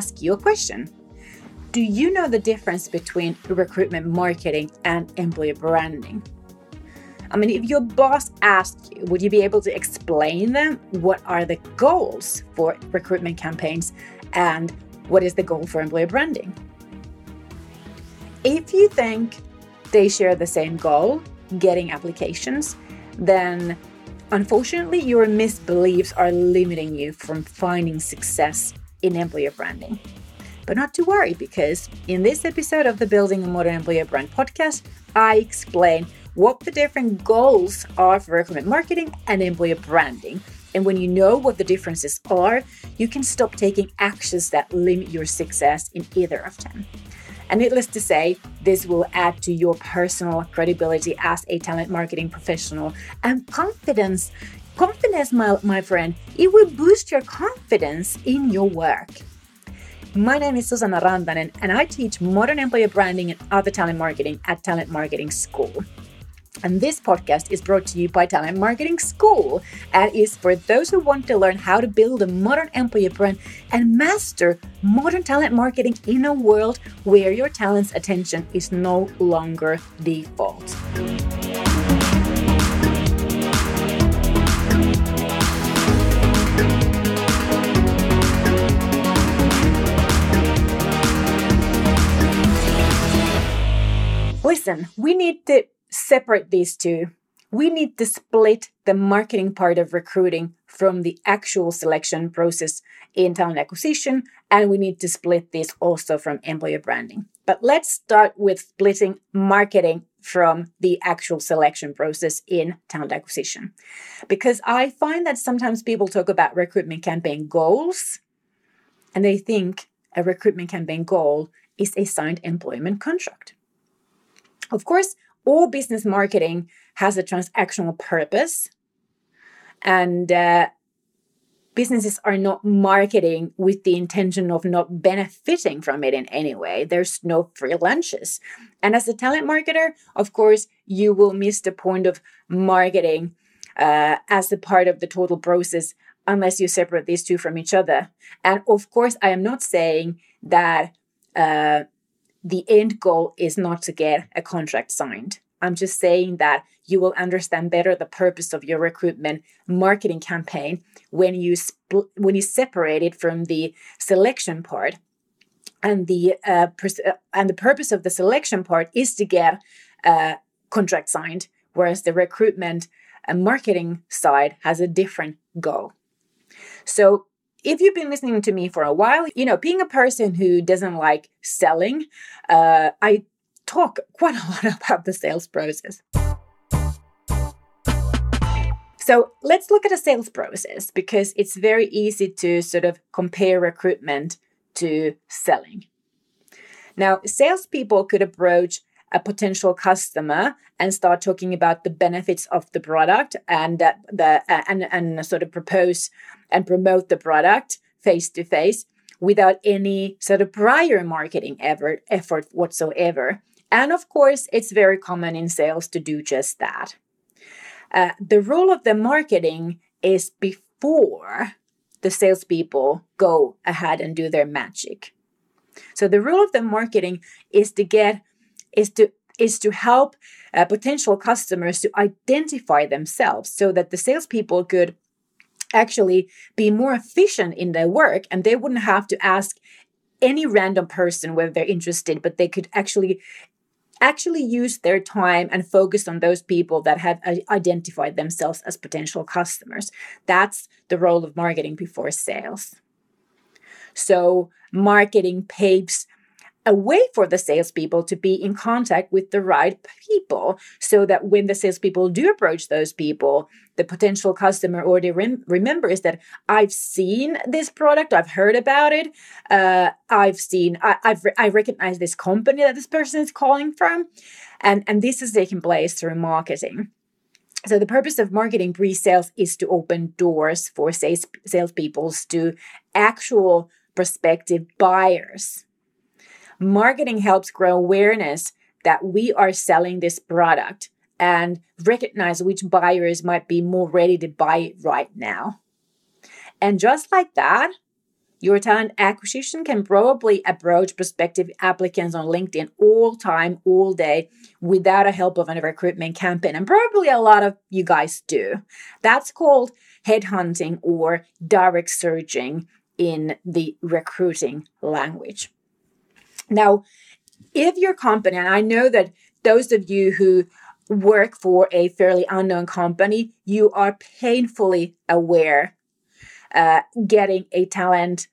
ask you a question. Do you know the difference between recruitment marketing and employer branding? I mean, if your boss asked you, would you be able to explain them what are the goals for recruitment campaigns and what is the goal for employer branding? If you think they share the same goal, getting applications, then unfortunately your misbeliefs are limiting you from finding success in employer branding. But not to worry, because in this episode of the Building a Modern Employer Brand podcast, I explain what the different goals are for recruitment marketing and employer branding. And when you know what the differences are, you can stop taking actions that limit your success in either of them. And needless to say, this will add to your personal credibility as a talent marketing professional and confidence. Confidence, my, my friend, it will boost your confidence in your work. My name is Susanna Rantanen, and I teach modern employer branding and other talent marketing at Talent Marketing School. And this podcast is brought to you by Talent Marketing School and is for those who want to learn how to build a modern employer brand and master modern talent marketing in a world where your talent's attention is no longer default. Listen, we need to separate these two. We need to split the marketing part of recruiting from the actual selection process in talent acquisition, and we need to split this also from employer branding. But let's start with splitting marketing from the actual selection process in talent acquisition. Because I find that sometimes people talk about recruitment campaign goals and they think a recruitment campaign goal is a signed employment contract. Of course, all business marketing has a transactional purpose and uh, businesses are not marketing with the intention of not benefiting from it in any way. There's no free lunches. And as a talent marketer of course you will miss the point of marketing uh, as a part of the total process unless you separate these two from each other. And of course i am not saying that uh, the end goal is not to get a contract signed. I'm just saying that you will understand better the purpose of your recruitment marketing campaign when you when you separate it from the selection part. And the uh, pers- uh, and the purpose of the selection part is to get a contract signed, whereas the recruitment and marketing side has a different goal. So if you've been listening to me for a while, you know, being a person who doesn't like selling, uh, I talk quite a lot about the sales process. So let's look at a sales process because it's very easy to sort of compare recruitment to selling. Now, salespeople could approach a potential customer and start talking about the benefits of the product and uh, the uh, and and sort of propose and promote the product face to face without any sort of prior marketing effort, effort whatsoever. And of course, it's very common in sales to do just that. Uh, the role of the marketing is before the salespeople go ahead and do their magic. So the role of the marketing is to get is to is to help uh, potential customers to identify themselves so that the salespeople could actually be more efficient in their work and they wouldn't have to ask any random person whether they're interested but they could actually actually use their time and focus on those people that have identified themselves as potential customers. That's the role of marketing before sales. So marketing paves a way for the salespeople to be in contact with the right people so that when the salespeople do approach those people, the potential customer already rem- remembers that I've seen this product, I've heard about it, uh, I've seen, I, have re- I recognize this company that this person is calling from, and, and this is taking place through marketing. So the purpose of marketing pre-sales is to open doors for sales salespeople to actual prospective buyers Marketing helps grow awareness that we are selling this product and recognize which buyers might be more ready to buy it right now. And just like that, your talent acquisition can probably approach prospective applicants on LinkedIn all time, all day, without a help of a recruitment campaign. And probably a lot of you guys do. That's called headhunting or direct searching in the recruiting language. Now, if your company, and I know that those of you who work for a fairly unknown company, you are painfully aware uh, getting a talent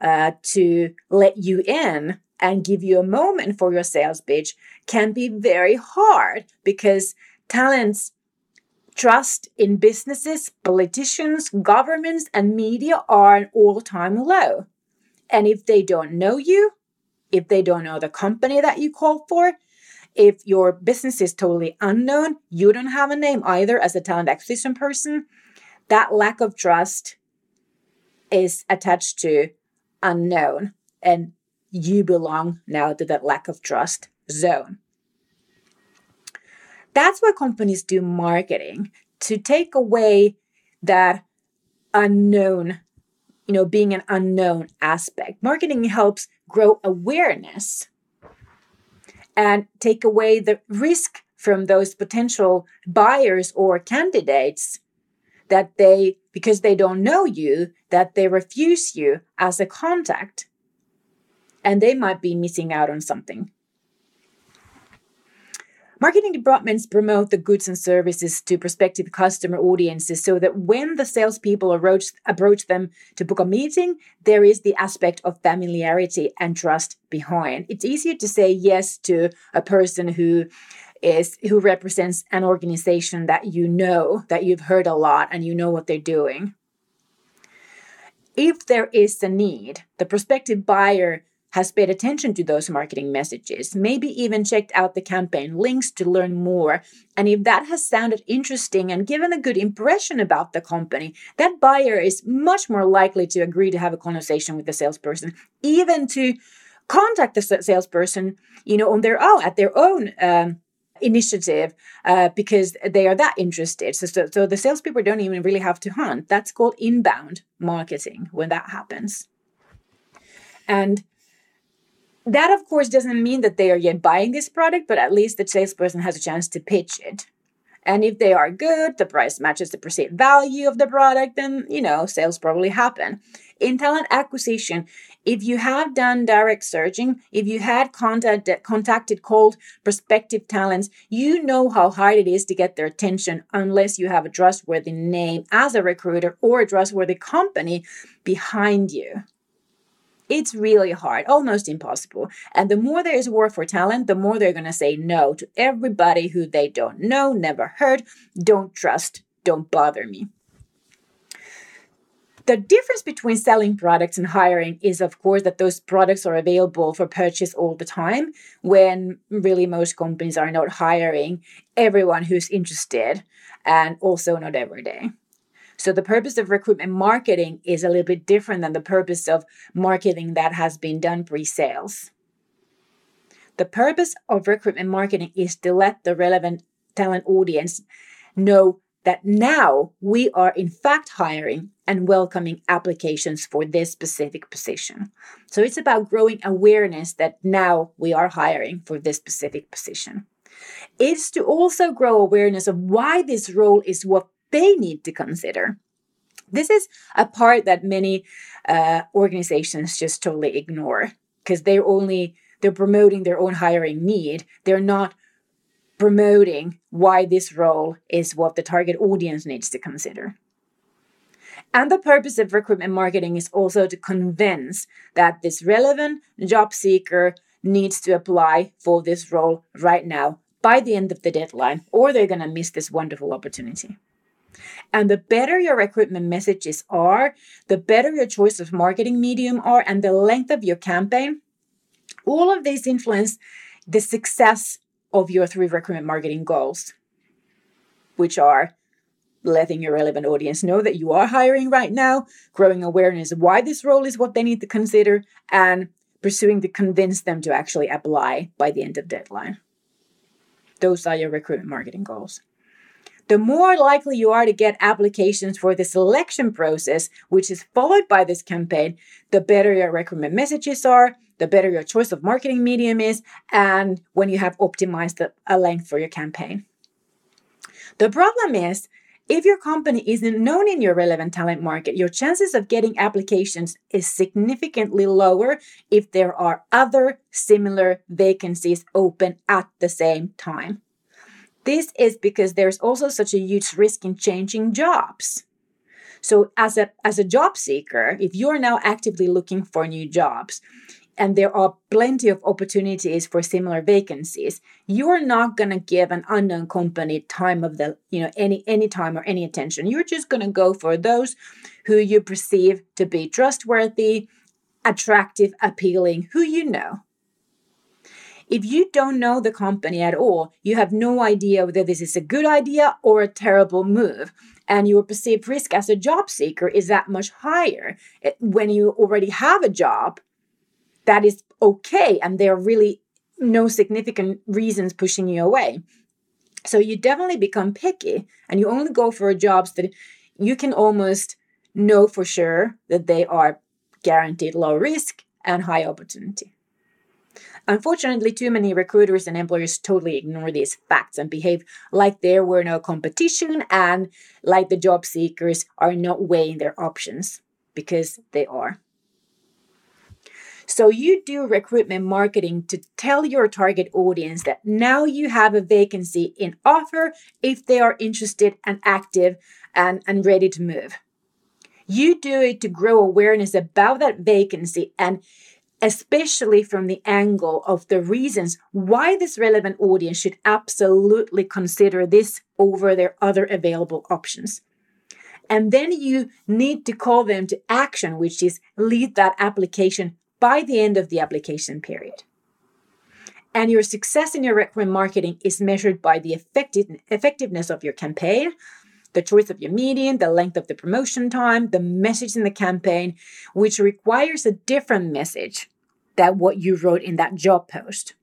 uh, to let you in and give you a moment for your sales pitch can be very hard because talents trust in businesses, politicians, governments, and media are an all time low. And if they don't know you, if they don't know the company that you call for, if your business is totally unknown, you don't have a name either as a talent acquisition person, that lack of trust is attached to unknown. And you belong now to that lack of trust zone. That's why companies do marketing to take away that unknown, you know, being an unknown aspect. Marketing helps grow awareness and take away the risk from those potential buyers or candidates that they because they don't know you that they refuse you as a contact. And they might be missing out on something Marketing departments promote the goods and services to prospective customer audiences so that when the salespeople approach, approach them to book a meeting, there is the aspect of familiarity and trust behind. It's easier to say yes to a person who is who represents an organization that you know, that you've heard a lot and you know what they're doing. If there is a need, the prospective buyer has paid attention to those marketing messages, maybe even checked out the campaign links to learn more. And if that has sounded interesting and given a good impression about the company, that buyer is much more likely to agree to have a conversation with the salesperson, even to contact the salesperson, you know, on their own, at their own. Um, initiative uh, because they are that interested. So, so, so the salespeople don't even really have to hunt. That's called inbound marketing when that happens. And that, of course, doesn't mean that they are yet buying this product, but at least the salesperson has a chance to pitch it. And if they are good, the price matches the perceived value of the product, then, you know, sales probably happen. In talent acquisition, if you have done direct searching, if you had contact, contacted cold prospective talents, you know how hard it is to get their attention unless you have a trustworthy name as a recruiter or a trustworthy company behind you. It's really hard, almost impossible. And the more there is war for talent, the more they're going to say no to everybody who they don't know, never heard, don't trust, don't bother me. The difference between selling products and hiring is, of course, that those products are available for purchase all the time when really most companies are not hiring everyone who's interested and also not every day. So the purpose of recruitment marketing is a little bit different than the purpose of marketing that has been done pre sales. The purpose of recruitment marketing is to let the relevant talent audience know that now we are in fact hiring and welcoming applications for this specific position. So it's about growing awareness that now we are hiring for this specific position. It's to also grow awareness of why this role is what they need to consider. This is a part that many uh, organizations just totally ignore because they're only they're promoting their own hiring need. They're not promoting why this role is what the target audience needs to consider. And the purpose of recruitment marketing is also to convince that this relevant job seeker needs to apply for this role right now by the end of the deadline, or they're going to miss this wonderful opportunity. And the better your recruitment messages are, the better your choice of marketing medium are, and the length of your campaign, all of these influence the success of your three recruitment marketing goals, which are letting your relevant audience know that you are hiring right now, growing awareness of why this role is what they need to consider, and pursuing to convince them to actually apply by the end of deadline. Those are your recruitment marketing goals. The more likely you are to get applications for the selection process, which is followed by this campaign, the better your recruitment messages are, the better your choice of marketing medium is, and when you have optimized the, a length for your campaign. The problem is, if your company isn't known in your relevant talent market, your chances of getting applications is significantly lower if there are other similar vacancies open at the same time. This is because there's also such a huge risk in changing jobs. So as a as a job seeker, if you're now actively looking for new jobs, and there are plenty of opportunities for similar vacancies you're not going to give an unknown company time of the you know any any time or any attention you're just going to go for those who you perceive to be trustworthy attractive appealing who you know if you don't know the company at all, you have no idea whether this is a good idea or a terrible move. And your perceived risk as a job seeker is that much higher eh, when you already have a job that is okay and there are really no significant reasons pushing you away. So you definitely become picky and you only go for jobs that you can almost know for sure that they are guaranteed low risk and high opportunity. Unfortunately, too many recruiters and employers totally ignore these facts and behave like there were no competition and like the job seekers are not weighing their options because they are. So you do recruitment marketing to tell your target audience that now you have a vacancy in offer if they are interested and active and, and ready to move. You do it to grow awareness about that vacancy and especially from the angle of the reasons why this relevant audience should absolutely consider this over their other available options. And then you need to call them to action, which is lead that application by the end of the application period. And your success in your recruitment marketing is measured by the effective, effectiveness of your campaign, the choice of your medium, the length of the promotion time, the message in the campaign, which requires a different message than what you wrote in that job post.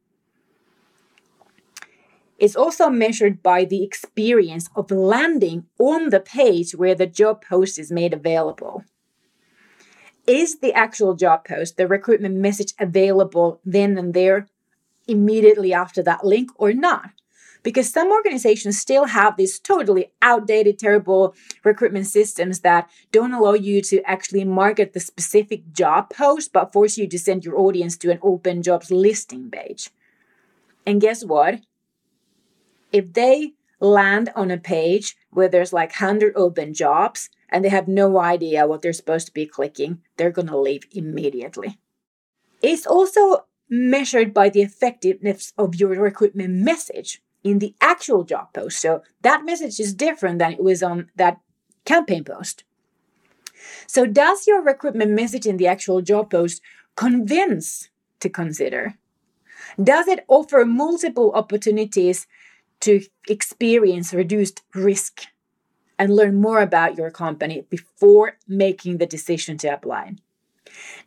It's also measured by the experience of landing on the page where the job post is made available. Is the actual job post, the recruitment message available then and there immediately after that link or not? Because some organizations still have these totally outdated, terrible recruitment systems that don't allow you to actually market the specific job post, but force you to send your audience to an open jobs listing page. And guess what? If they land on a page where there's like 100 open jobs and they have no idea what they're supposed to be clicking, they're going to leave immediately. It's also measured by the effectiveness of your recruitment message in the actual job post. So that message is different than it was on that campaign post. So, does your recruitment message in the actual job post convince to consider? Does it offer multiple opportunities to experience reduced risk and learn more about your company before making the decision to apply?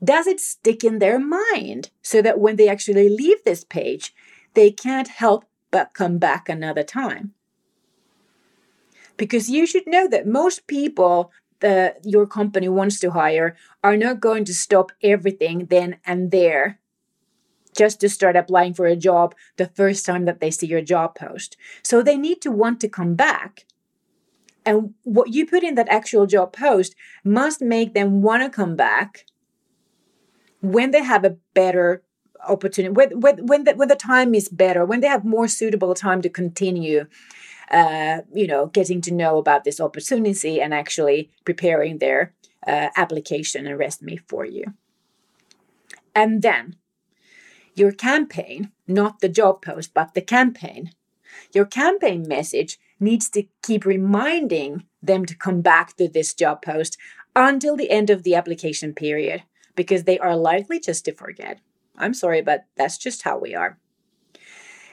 Does it stick in their mind so that when they actually leave this page, they can't help but come back another time. Because you should know that most people that your company wants to hire are not going to stop everything then and there just to start applying for a job the first time that they see your job post. So they need to want to come back. And what you put in that actual job post must make them want to come back when they have a better opportunity when, when, when, the, when the time is better when they have more suitable time to continue uh, you know getting to know about this opportunity and actually preparing their uh, application and resume for you. And then your campaign not the job post but the campaign. Your campaign message needs to keep reminding them to come back to this job post until the end of the application period because they are likely just to forget I'm sorry, but that's just how we are.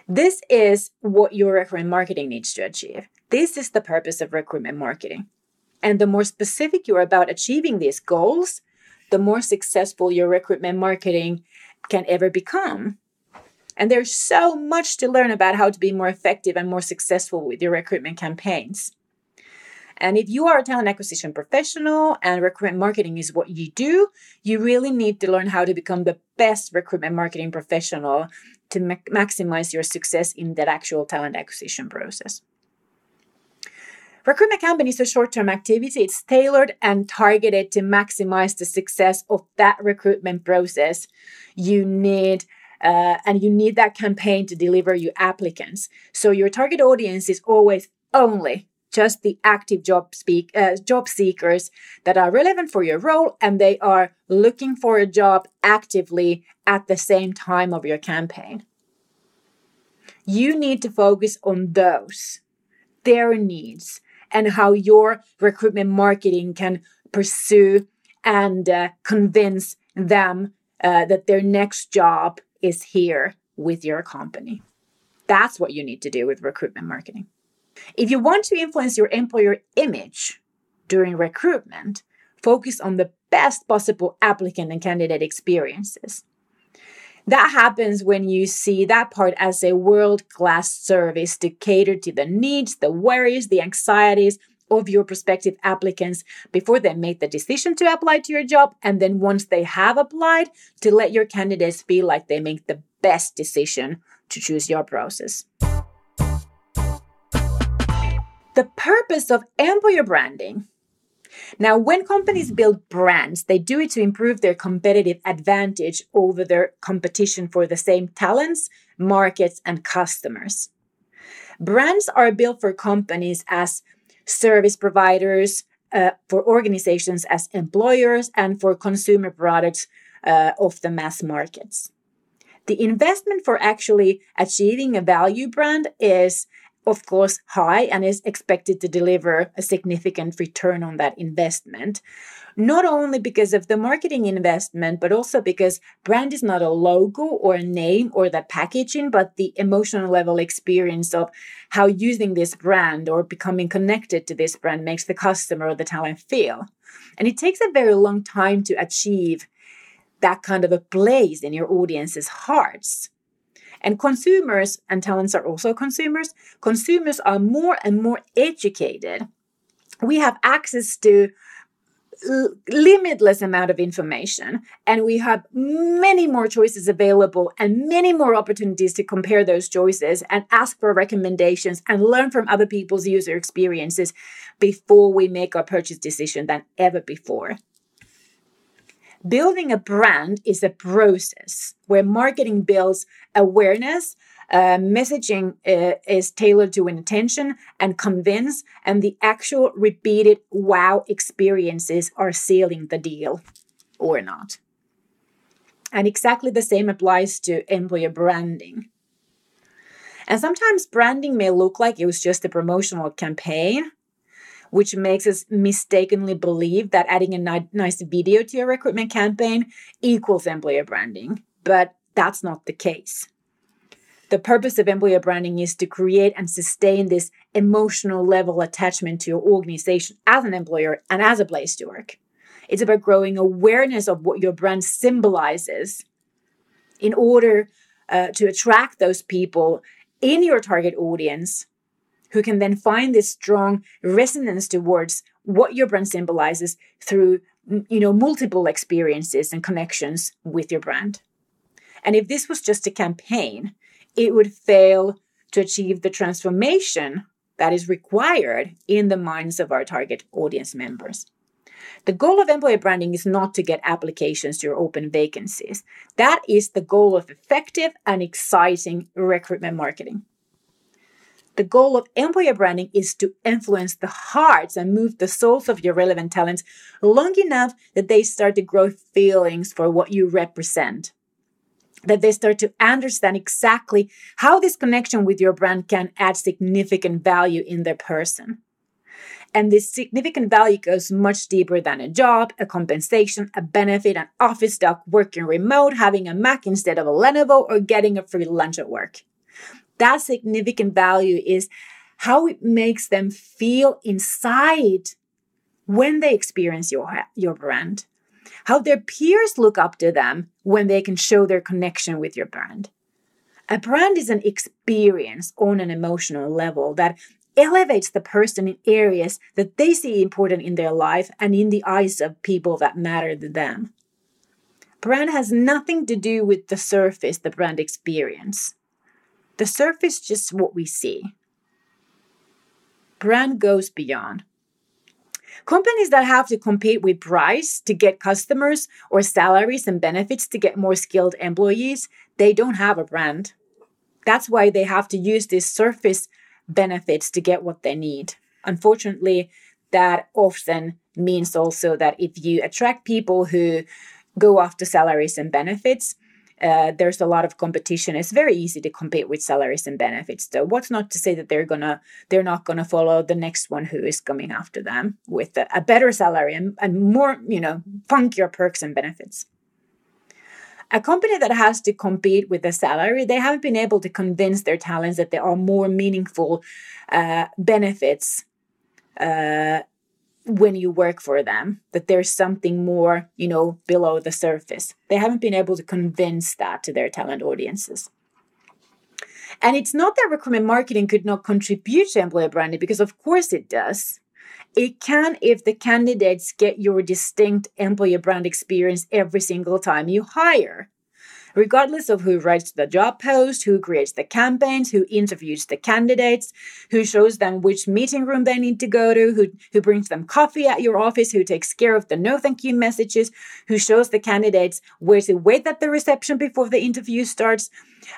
This is what your recruitment marketing needs to achieve. This is the purpose of recruitment marketing. And the more specific you're about achieving these goals, the more successful your recruitment marketing can ever become. And there's so much to learn about how to be more effective and more successful with your recruitment campaigns. And if you are a talent acquisition professional and recruitment marketing is what you do, you really need to learn how to become the best recruitment marketing professional to ma- maximize your success in that actual talent acquisition process. Recruitment campaign is a short term activity. It's tailored and targeted to maximize the success of that recruitment process. You need uh, and you need that campaign to deliver you applicants. So your target audience is always only just the active job speak uh, job seekers that are relevant for your role and they are looking for a job actively at the same time of your campaign. You need to focus on those their needs and how your recruitment marketing can pursue and uh, convince them uh, that their next job is here with your company. That's what you need to do with recruitment marketing if you want to influence your employer image during recruitment, focus on the best possible applicant and candidate experiences. That happens when you see that part as a world class service to cater to the needs, the worries, the anxieties of your prospective applicants before they make the decision to apply to your job. And then once they have applied, to let your candidates feel like they make the best decision to choose your process. The purpose of employer branding. Now, when companies build brands, they do it to improve their competitive advantage over their competition for the same talents, markets, and customers. Brands are built for companies as service providers, uh, for organizations as employers, and for consumer products uh, of the mass markets. The investment for actually achieving a value brand is of course, high and is expected to deliver a significant return on that investment. Not only because of the marketing investment, but also because brand is not a logo or a name or the packaging, but the emotional level experience of how using this brand or becoming connected to this brand makes the customer or the talent feel. And it takes a very long time to achieve that kind of a place in your audience's hearts. And consumers, and talents are also consumers, consumers are more and more educated. We have access to limitless amount of information and we have many more choices available and many more opportunities to compare those choices and ask for recommendations and learn from other people's user experiences before we make our purchase decision than ever before Building a brand is a process where marketing builds awareness, uh, messaging uh, is tailored to intention and convince, and the actual repeated wow experiences are sealing the deal or not. And exactly the same applies to employer branding. And sometimes branding may look like it was just a promotional campaign, which makes us mistakenly believe that adding a ni- nice video to your recruitment campaign equals employer branding. But that's not the case. The purpose of employer branding is to create and sustain this emotional level attachment to your organization as an employer and as a place to work. It's about growing awareness of what your brand symbolizes in order uh, to attract those people in your target audience who can then find this strong resonance towards what your brand symbolizes through you know multiple experiences and connections with your brand and if this was just a campaign it would fail to achieve the transformation that is required in the minds of our target audience members the goal of employer branding is not to get applications to your open vacancies. That is the goal of effective and exciting recruitment marketing. The goal of employer branding is to influence the hearts and move the souls of your relevant talents long enough that they start to grow feelings for what you represent. That they start to understand exactly how this connection with your brand can add significant value in their person. And this significant value goes much deeper than a job, a compensation, a benefit, an office dog, working remote, having a Mac instead of a Lenovo, or getting a free lunch at work that significant value is how it makes them feel inside when they experience your, your brand, how their peers look up to them when they can show their connection with your brand, A brand is an experience on an emotional level that elevates the person in areas that they see important in their life and in the eyes of people that matter to them. Brand has nothing to do with the surface, the brand experience. The surface just what we see. Brand goes beyond. Companies that have to compete with price to get customers or salaries and benefits to get more skilled employees, they don't have a brand. That's why they have to use these surface benefits to get what they need. Unfortunately, that often means also that if you attract people who go after salaries and benefits, uh, there's a lot of competition. It's very easy to compete with salaries and benefits. So what's not to say that they're gonna they're not gonna follow the next one who is coming after them with a, a better salary and, and more, you know, funkier perks and benefits. A company that has to compete with the salary, they haven't been able to convince their talents that there are more meaningful uh, benefits uh, when you work for them that there's something more you know below the surface. They haven't been able to convince that to their talent audiences. And it's not that recruitment marketing could not contribute to employer branding because of course it does. It can if the candidates get your distinct employer brand experience every single time you hire regardless of who writes the job post, who creates the campaigns, who interviews the candidates, who shows them which meeting room they need to go to, who, who brings them coffee at your office, who takes care of the no thank you messages, who shows the candidates where to wait at the reception before the interview starts,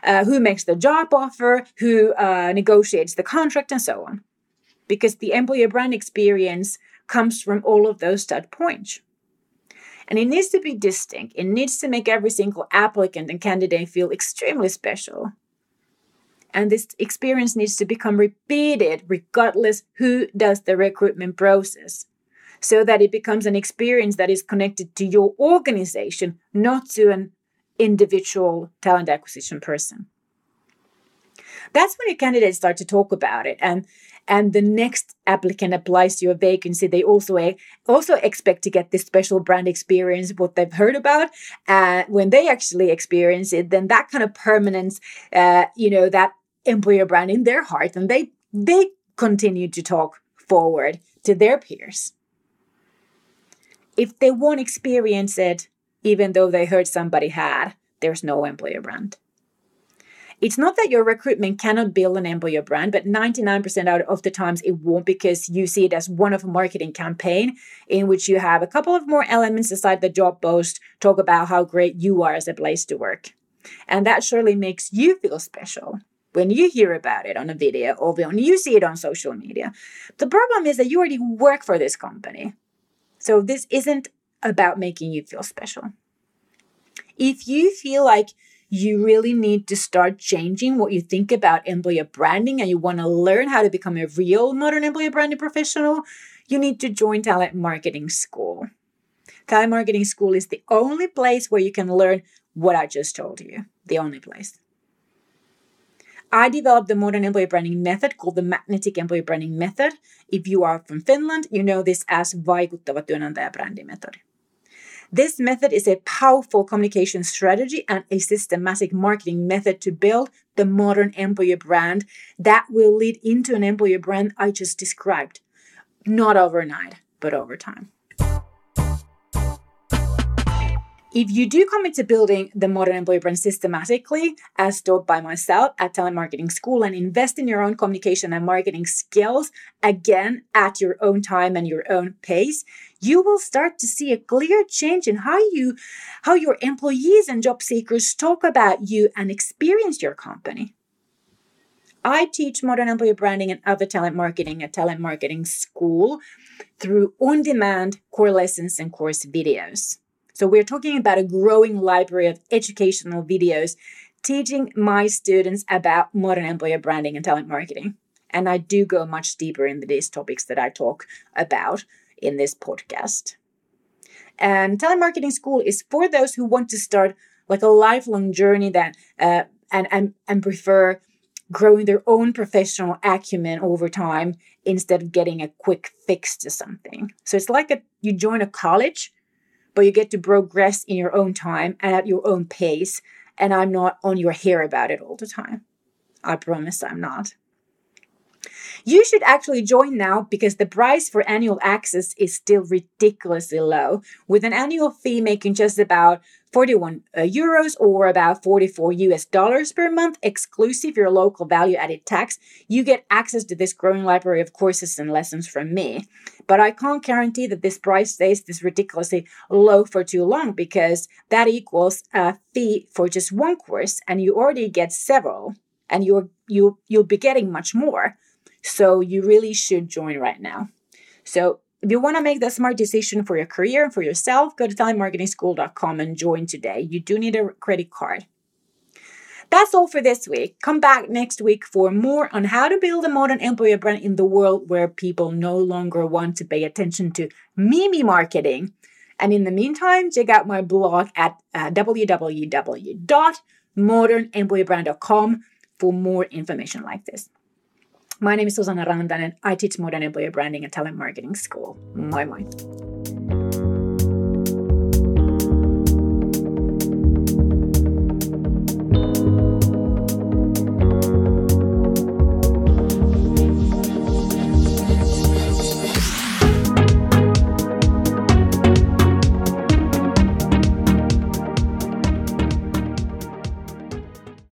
uh, who makes the job offer, who uh, negotiates the contract, and so on. Because the employer brand experience comes from all of those touch points. And it needs to be distinct. It needs to make every single applicant and candidate feel extremely special. And this experience needs to become repeated regardless who does the recruitment process so that it becomes an experience that is connected to your organization, not to an individual talent acquisition person. That's when your candidates start to talk about it. And and the next applicant applies to your vacancy, they also also expect to get this special brand experience, what they've heard about. Uh, when they actually experience it, then that kind of permanence, uh, you know, that employer brand in their heart, and they they continue to talk forward to their peers. If they won't experience it, even though they heard somebody had, there's no employer brand. It's not that your recruitment cannot build and an employer brand, but 99% out of the times it won't because you see it as one of a marketing campaign in which you have a couple of more elements aside the job post, talk about how great you are as a place to work. And that surely makes you feel special when you hear about it on a video or when you see it on social media. The problem is that you already work for this company. So this isn't about making you feel special. If you feel like you really need to start changing what you think about employer branding and you want to learn how to become a real modern employer branding professional, you need to join Talent Marketing School. Talent Marketing School is the only place where you can learn what I just told you. The only place. I developed the modern employer branding method called the magnetic employer branding method. If you are from Finland, you know this as vaikuttava työnantajabrändi method. This method is a powerful communication strategy and a systematic marketing method to build the modern employer brand that will lead into an employer brand I just described. Not overnight, but over time. If you do commit to building the modern employer brand systematically, as taught by myself at Talent Marketing School, and invest in your own communication and marketing skills, again, at your own time and your own pace, you will start to see a clear change in how you how your employees and job seekers talk about you and experience your company. I teach modern employer branding and other talent marketing at Talent Marketing School through on demand core lessons and course videos. So we're talking about a growing library of educational videos teaching my students about modern employer branding and talent marketing. And I do go much deeper into these topics that I talk about in this podcast. And talent marketing school is for those who want to start like a lifelong journey that uh, and, and and prefer growing their own professional acumen over time instead of getting a quick fix to something. So it's like a, you join a college but you get to progress in your own time and at your own pace and I'm not on your hair about it all the time. I promise I'm not. You should actually join now because the price for annual access is still ridiculously low, with an annual fee making just about 41 uh, euros or about 44 US dollars per month, exclusive your local value added tax. You get access to this growing library of courses and lessons from me. But I can't guarantee that this price stays this ridiculously low for too long because that equals a fee for just one course and you already get several and you're you you'll be getting much more. So you really should join right now. So if you want to make the smart decision for your career and for yourself, go to talentmarketingschool.com and join today. You do need a credit card. That's all for this week. Come back next week for more on how to build a modern employer brand in the world where people no longer want to pay attention to Mimi marketing. And in the meantime, check out my blog at uh, www.modernemployerbrand.com for more information like this. My name is Susanna Rantanen. I teach modern employer branding at Talent Marketing School. Moi moi.